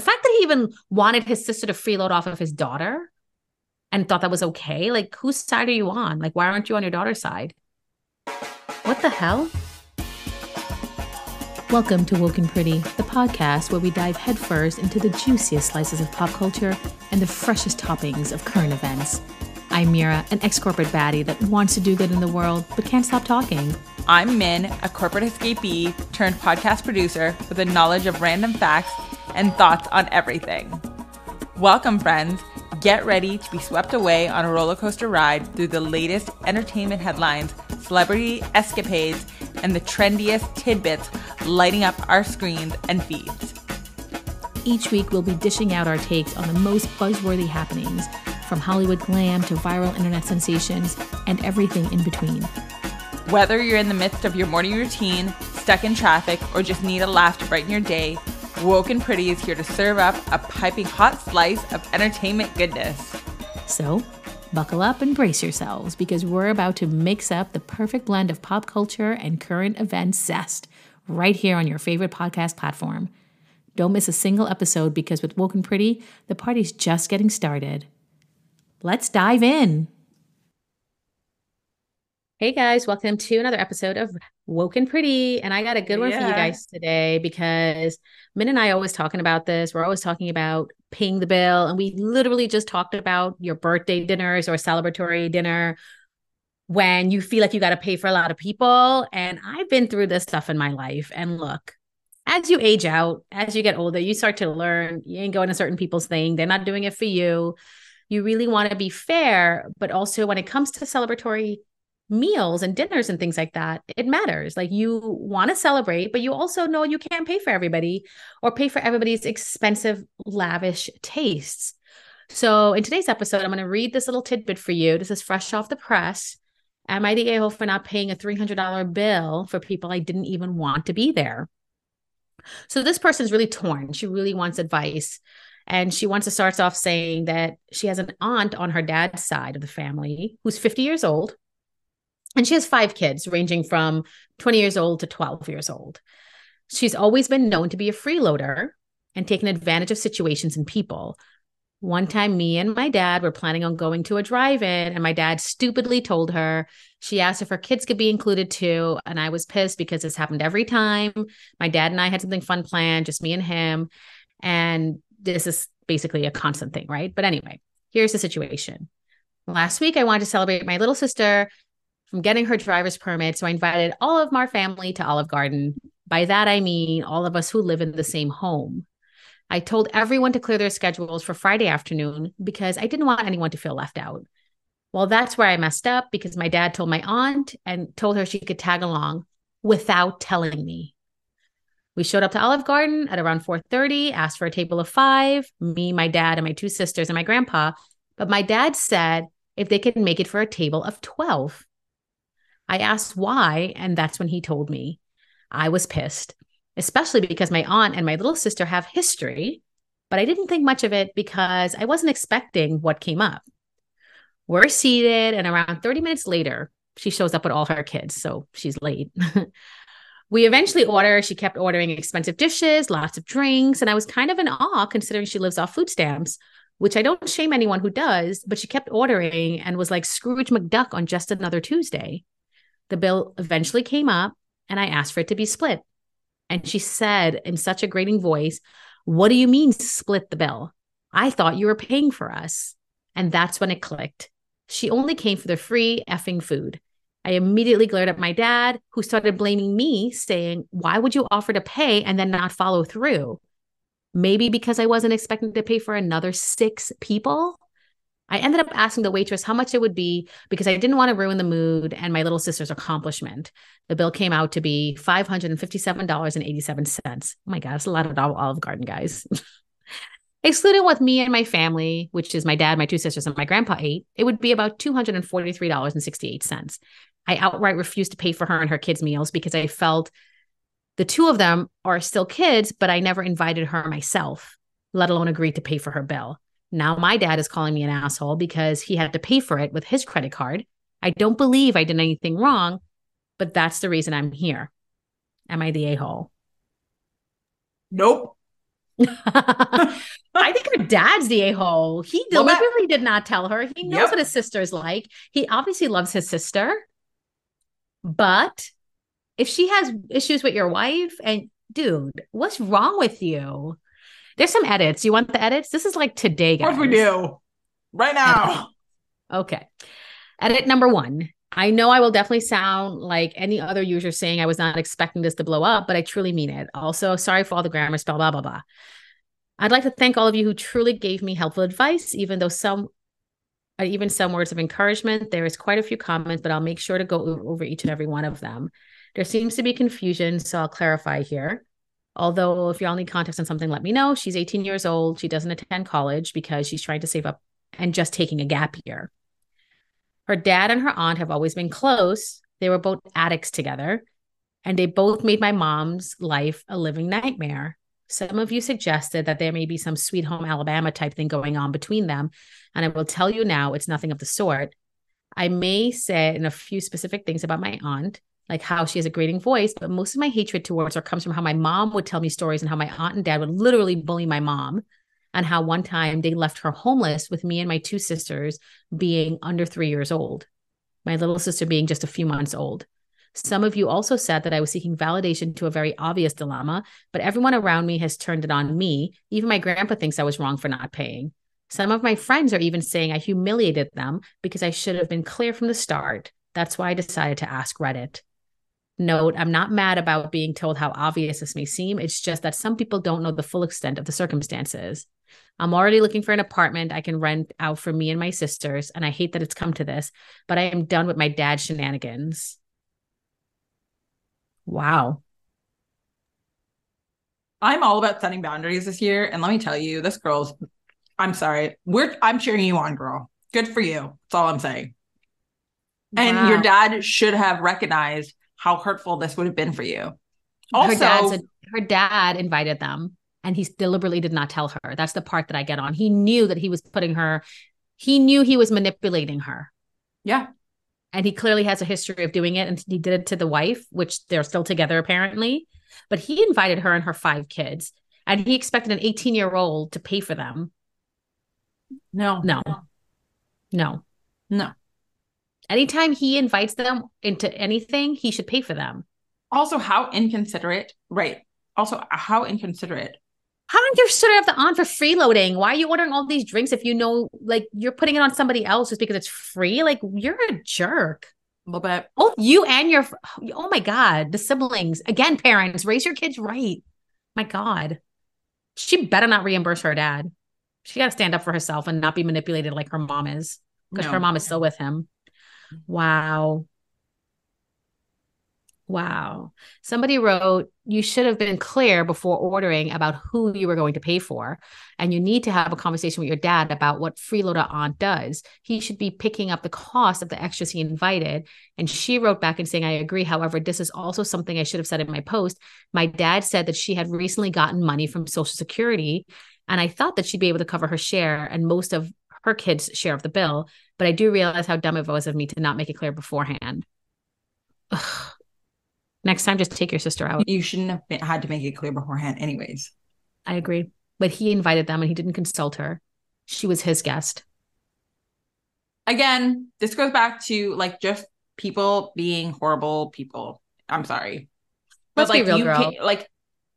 The fact that he even wanted his sister to freeload off of his daughter and thought that was okay. Like, whose side are you on? Like, why aren't you on your daughter's side? What the hell? Welcome to Woke and Pretty, the podcast where we dive headfirst into the juiciest slices of pop culture and the freshest toppings of current events. I'm Meera, an ex corporate baddie that wants to do good in the world but can't stop talking. I'm Min, a corporate escapee turned podcast producer with a knowledge of random facts and thoughts on everything. Welcome, friends. Get ready to be swept away on a roller coaster ride through the latest entertainment headlines, celebrity escapades, and the trendiest tidbits lighting up our screens and feeds. Each week, we'll be dishing out our takes on the most buzzworthy happenings, from Hollywood glam to viral internet sensations, and everything in between. Whether you're in the midst of your morning routine, stuck in traffic, or just need a laugh to brighten your day, Woke and Pretty is here to serve up a piping hot slice of entertainment goodness. So, buckle up and brace yourselves because we're about to mix up the perfect blend of pop culture and current event zest right here on your favorite podcast platform. Don't miss a single episode because with Woke and Pretty, the party's just getting started. Let's dive in. Hey guys, welcome to another episode of Woke and Pretty. And I got a good one yeah. for you guys today because Min and I always talking about this. We're always talking about paying the bill. And we literally just talked about your birthday dinners or celebratory dinner when you feel like you got to pay for a lot of people. And I've been through this stuff in my life. And look, as you age out, as you get older, you start to learn you ain't going to certain people's thing. They're not doing it for you. You really want to be fair. But also, when it comes to celebratory meals and dinners and things like that, it matters. Like you want to celebrate, but you also know you can't pay for everybody or pay for everybody's expensive, lavish tastes. So in today's episode, I'm going to read this little tidbit for you. This is fresh off the press. Am I the a-hole for not paying a $300 bill for people I didn't even want to be there? So this person's really torn. She really wants advice. And she wants to start off saying that she has an aunt on her dad's side of the family who's 50 years old and she has five kids, ranging from 20 years old to 12 years old. She's always been known to be a freeloader and taken advantage of situations and people. One time, me and my dad were planning on going to a drive in, and my dad stupidly told her she asked if her kids could be included too. And I was pissed because this happened every time. My dad and I had something fun planned, just me and him. And this is basically a constant thing, right? But anyway, here's the situation. Last week, I wanted to celebrate my little sister from getting her driver's permit. So I invited all of my family to Olive Garden. By that, I mean all of us who live in the same home. I told everyone to clear their schedules for Friday afternoon because I didn't want anyone to feel left out. Well, that's where I messed up because my dad told my aunt and told her she could tag along without telling me. We showed up to Olive Garden at around 4:30, asked for a table of 5, me, my dad, and my two sisters and my grandpa, but my dad said if they could make it for a table of 12. I asked why, and that's when he told me. I was pissed, especially because my aunt and my little sister have history, but I didn't think much of it because I wasn't expecting what came up. We're seated, and around 30 minutes later, she shows up with all her kids, so she's late. we eventually order. She kept ordering expensive dishes, lots of drinks, and I was kind of in awe considering she lives off food stamps, which I don't shame anyone who does, but she kept ordering and was like Scrooge McDuck on just another Tuesday. The bill eventually came up and I asked for it to be split. And she said in such a grating voice, What do you mean split the bill? I thought you were paying for us. And that's when it clicked. She only came for the free effing food. I immediately glared at my dad, who started blaming me, saying, Why would you offer to pay and then not follow through? Maybe because I wasn't expecting to pay for another six people? I ended up asking the waitress how much it would be because I didn't want to ruin the mood and my little sister's accomplishment. The bill came out to be $557.87. Oh my God, it's a lot of Olive Garden, guys. Excluding with me and my family, which is my dad, my two sisters, and my grandpa ate, it would be about $243.68. I outright refused to pay for her and her kids' meals because I felt the two of them are still kids, but I never invited her myself, let alone agreed to pay for her bill. Now my dad is calling me an asshole because he had to pay for it with his credit card. I don't believe I did anything wrong, but that's the reason I'm here. Am I the a hole? Nope. I think her dad's the a hole. He deliberately did not tell her. He knows yep. what his sister's like. He obviously loves his sister. But if she has issues with your wife, and dude, what's wrong with you? There's some edits. You want the edits? This is like today, guys. What we do right now? Okay. Edit number one. I know I will definitely sound like any other user saying I was not expecting this to blow up, but I truly mean it. Also, sorry for all the grammar spell, blah, blah, blah. I'd like to thank all of you who truly gave me helpful advice, even though some, uh, even some words of encouragement. There is quite a few comments, but I'll make sure to go over each and every one of them. There seems to be confusion, so I'll clarify here. Although, if y'all need context on something, let me know. She's 18 years old. She doesn't attend college because she's trying to save up and just taking a gap year. Her dad and her aunt have always been close. They were both addicts together, and they both made my mom's life a living nightmare. Some of you suggested that there may be some sweet home Alabama type thing going on between them. And I will tell you now, it's nothing of the sort. I may say in a few specific things about my aunt, like how she has a grating voice, but most of my hatred towards her comes from how my mom would tell me stories and how my aunt and dad would literally bully my mom and how one time they left her homeless with me and my two sisters being under three years old, my little sister being just a few months old. Some of you also said that I was seeking validation to a very obvious dilemma, but everyone around me has turned it on me. Even my grandpa thinks I was wrong for not paying. Some of my friends are even saying I humiliated them because I should have been clear from the start. That's why I decided to ask Reddit. Note, I'm not mad about being told how obvious this may seem. It's just that some people don't know the full extent of the circumstances. I'm already looking for an apartment I can rent out for me and my sisters, and I hate that it's come to this, but I am done with my dad's shenanigans. Wow. I'm all about setting boundaries this year. And let me tell you, this girl's, I'm sorry, we're, I'm cheering you on, girl. Good for you. That's all I'm saying. Wow. And your dad should have recognized how hurtful this would have been for you. Also, her, her dad invited them and he deliberately did not tell her. That's the part that I get on. He knew that he was putting her, he knew he was manipulating her. Yeah. And he clearly has a history of doing it. And he did it to the wife, which they're still together apparently. But he invited her and her five kids. And he expected an 18 year old to pay for them. No. No. No. No. Anytime he invites them into anything, he should pay for them. Also, how inconsiderate. Right. Also, how inconsiderate. How sort of have the on for freeloading? Why are you ordering all these drinks if you know like you're putting it on somebody else just because it's free? Like you're a jerk. A little bit. Oh, you and your oh my god, the siblings again. Parents, raise your kids right. My God, she better not reimburse her dad. She got to stand up for herself and not be manipulated like her mom is because no. her mom is still with him. Wow. Wow. Somebody wrote, you should have been clear before ordering about who you were going to pay for. And you need to have a conversation with your dad about what freeloader aunt does. He should be picking up the cost of the extras he invited. And she wrote back and saying, I agree. However, this is also something I should have said in my post. My dad said that she had recently gotten money from Social Security. And I thought that she'd be able to cover her share and most of her kids' share of the bill. But I do realize how dumb it was of me to not make it clear beforehand. Ugh. Next time, just take your sister out. You shouldn't have been, had to make it clear beforehand, anyways. I agree. But he invited them and he didn't consult her. She was his guest. Again, this goes back to like just people being horrible people. I'm sorry. But Let's like, be real, girl. like,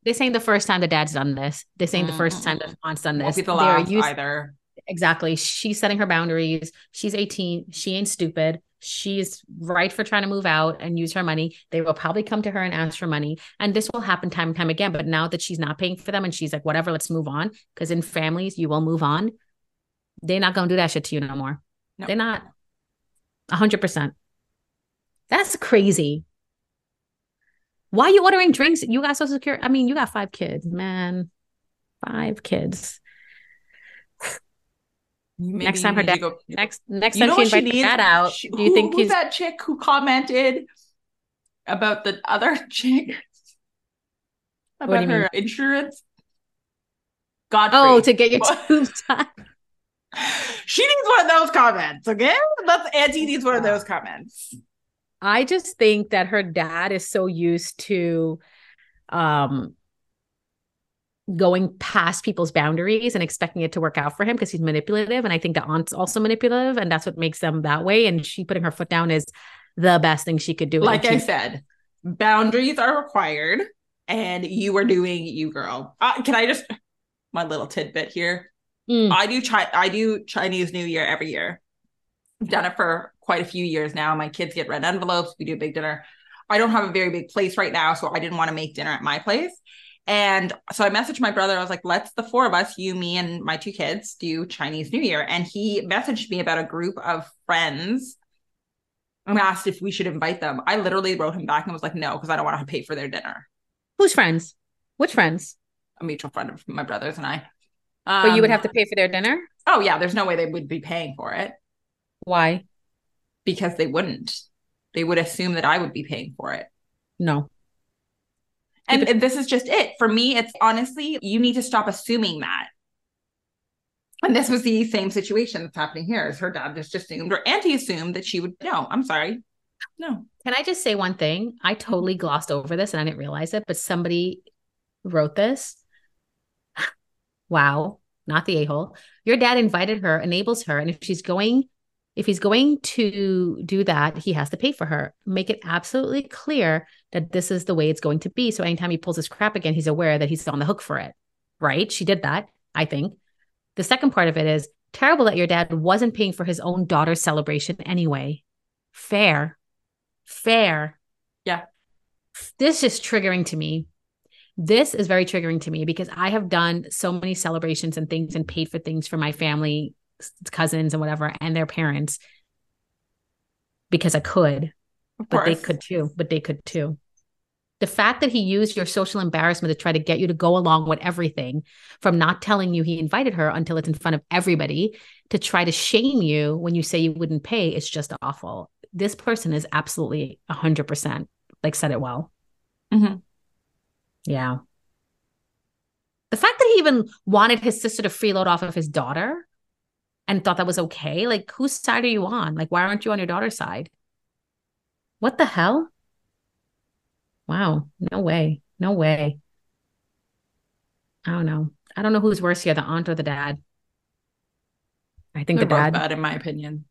this ain't the first time the dad's done this. This ain't mm-hmm. the first time the aunt's done this. Won't be the last used- either. Exactly. She's setting her boundaries. She's 18. She ain't stupid. She's right for trying to move out and use her money. They will probably come to her and ask for money. And this will happen time and time again. But now that she's not paying for them and she's like, whatever, let's move on. Because in families, you will move on. They're not going to do that shit to you no more. They're not. 100%. That's crazy. Why are you ordering drinks? You got social security. I mean, you got five kids, man. Five kids. Maybe next time her dad, go, next next time she invites she dad out, she, do you who, think who's that chick who commented about the other chick about her mean? insurance? Godfrey. Oh, to get your tubes done. she needs one of those comments. Okay, that's Auntie needs one of those comments. I just think that her dad is so used to, um, going past people's boundaries and expecting it to work out for him because he's manipulative. And I think the aunt's also manipulative, and that's what makes them that way. And she putting her foot down is the best thing she could do. Like I said, boundaries are required, and you are doing you, girl. Uh, can I just my little tidbit here? Mm. I do chi- I do Chinese New Year every year. I've done it for quite a few years now. My kids get red envelopes. We do a big dinner. I don't have a very big place right now, so I didn't want to make dinner at my place. And so I messaged my brother. I was like, let's the four of us, you, me, and my two kids, do Chinese New Year. And he messaged me about a group of friends and asked if we should invite them. I literally wrote him back and was like, no, because I don't want to pay for their dinner. Who's friends? Which friends? A mutual friend of my brothers and I. Um, but you would have to pay for their dinner? Oh, yeah. There's no way they would be paying for it. Why? Because they wouldn't. They would assume that I would be paying for it. No. And, this is just it. For me, it's honestly, you need to stop assuming that. And this was the same situation that's happening here. Is her dad just assumed or auntie assumed that she would no, I'm sorry. No. Can I just say one thing? I totally glossed over this and I didn't realize it, but somebody wrote this. wow, not the a-hole. Your dad invited her, enables her, and if she's going if he's going to do that, he has to pay for her. Make it absolutely clear that this is the way it's going to be. So anytime he pulls his crap again, he's aware that he's on the hook for it. Right? She did that, I think. The second part of it is terrible that your dad wasn't paying for his own daughter's celebration anyway. Fair. Fair. Yeah. This is triggering to me. This is very triggering to me because I have done so many celebrations and things and paid for things for my family cousins and whatever and their parents because I could, but they could too. But they could too. The fact that he used your social embarrassment to try to get you to go along with everything from not telling you he invited her until it's in front of everybody to try to shame you when you say you wouldn't pay is just awful. This person is absolutely 100% like said it well. Mm-hmm. Yeah. The fact that he even wanted his sister to freeload off of his daughter and thought that was okay. Like, whose side are you on? Like, why aren't you on your daughter's side? What the hell? Wow. No way. No way. I don't know. I don't know who's worse here, the aunt or the dad. I think They're the dad. bad, in my opinion.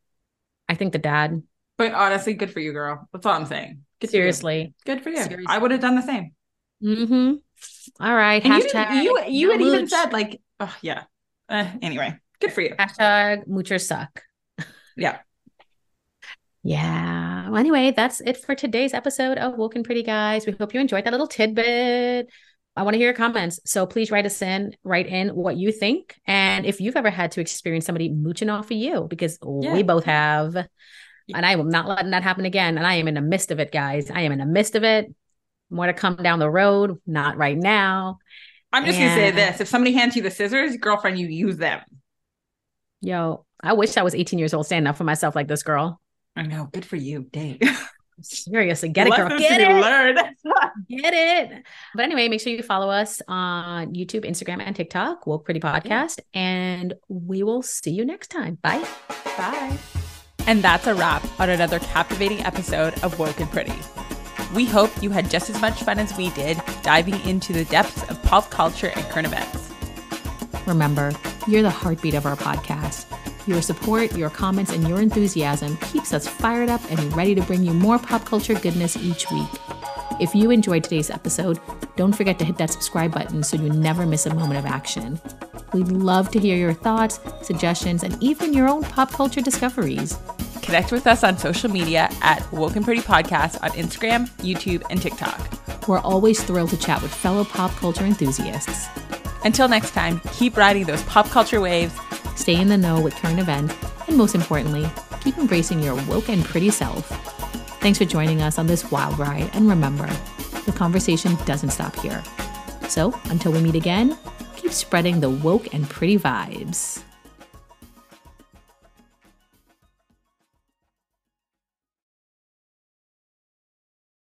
I think the dad. But honestly, good for you, girl. That's all I'm saying. Good Seriously. Good for you. Seriously. I would have done the same. Mm-hmm. All right. And hashtag you you, you had even said like, oh yeah. Uh, anyway. Good for you. Hashtag moocher suck. Yeah. Yeah. Well, anyway, that's it for today's episode of Woke and Pretty Guys. We hope you enjoyed that little tidbit. I want to hear your comments. So please write us in, write in what you think. And if you've ever had to experience somebody mooching off of you, because yeah. we both have. And I am not letting that happen again. And I am in the midst of it, guys. I am in the midst of it. More to come down the road, not right now. I'm just and... gonna say this. If somebody hands you the scissors, girlfriend, you use them. Yo, I wish I was 18 years old standing up for myself like this girl. I know. Good for you. Dave. Seriously, get it, girl. Get it. Learn. get it. But anyway, make sure you follow us on YouTube, Instagram, and TikTok, Woke Pretty Podcast. And we will see you next time. Bye. Bye. And that's a wrap on another captivating episode of Woke and Pretty. We hope you had just as much fun as we did diving into the depths of pop culture and current events. Remember, you're the heartbeat of our podcast. Your support, your comments, and your enthusiasm keeps us fired up and ready to bring you more pop culture goodness each week. If you enjoyed today's episode, don't forget to hit that subscribe button so you never miss a moment of action. We'd love to hear your thoughts, suggestions, and even your own pop culture discoveries. Connect with us on social media at Woke and Pretty Podcast on Instagram, YouTube, and TikTok. We're always thrilled to chat with fellow pop culture enthusiasts. Until next time, keep riding those pop culture waves, stay in the know with current events, and most importantly, keep embracing your woke and pretty self. Thanks for joining us on this wild ride, and remember, the conversation doesn't stop here. So, until we meet again, keep spreading the woke and pretty vibes.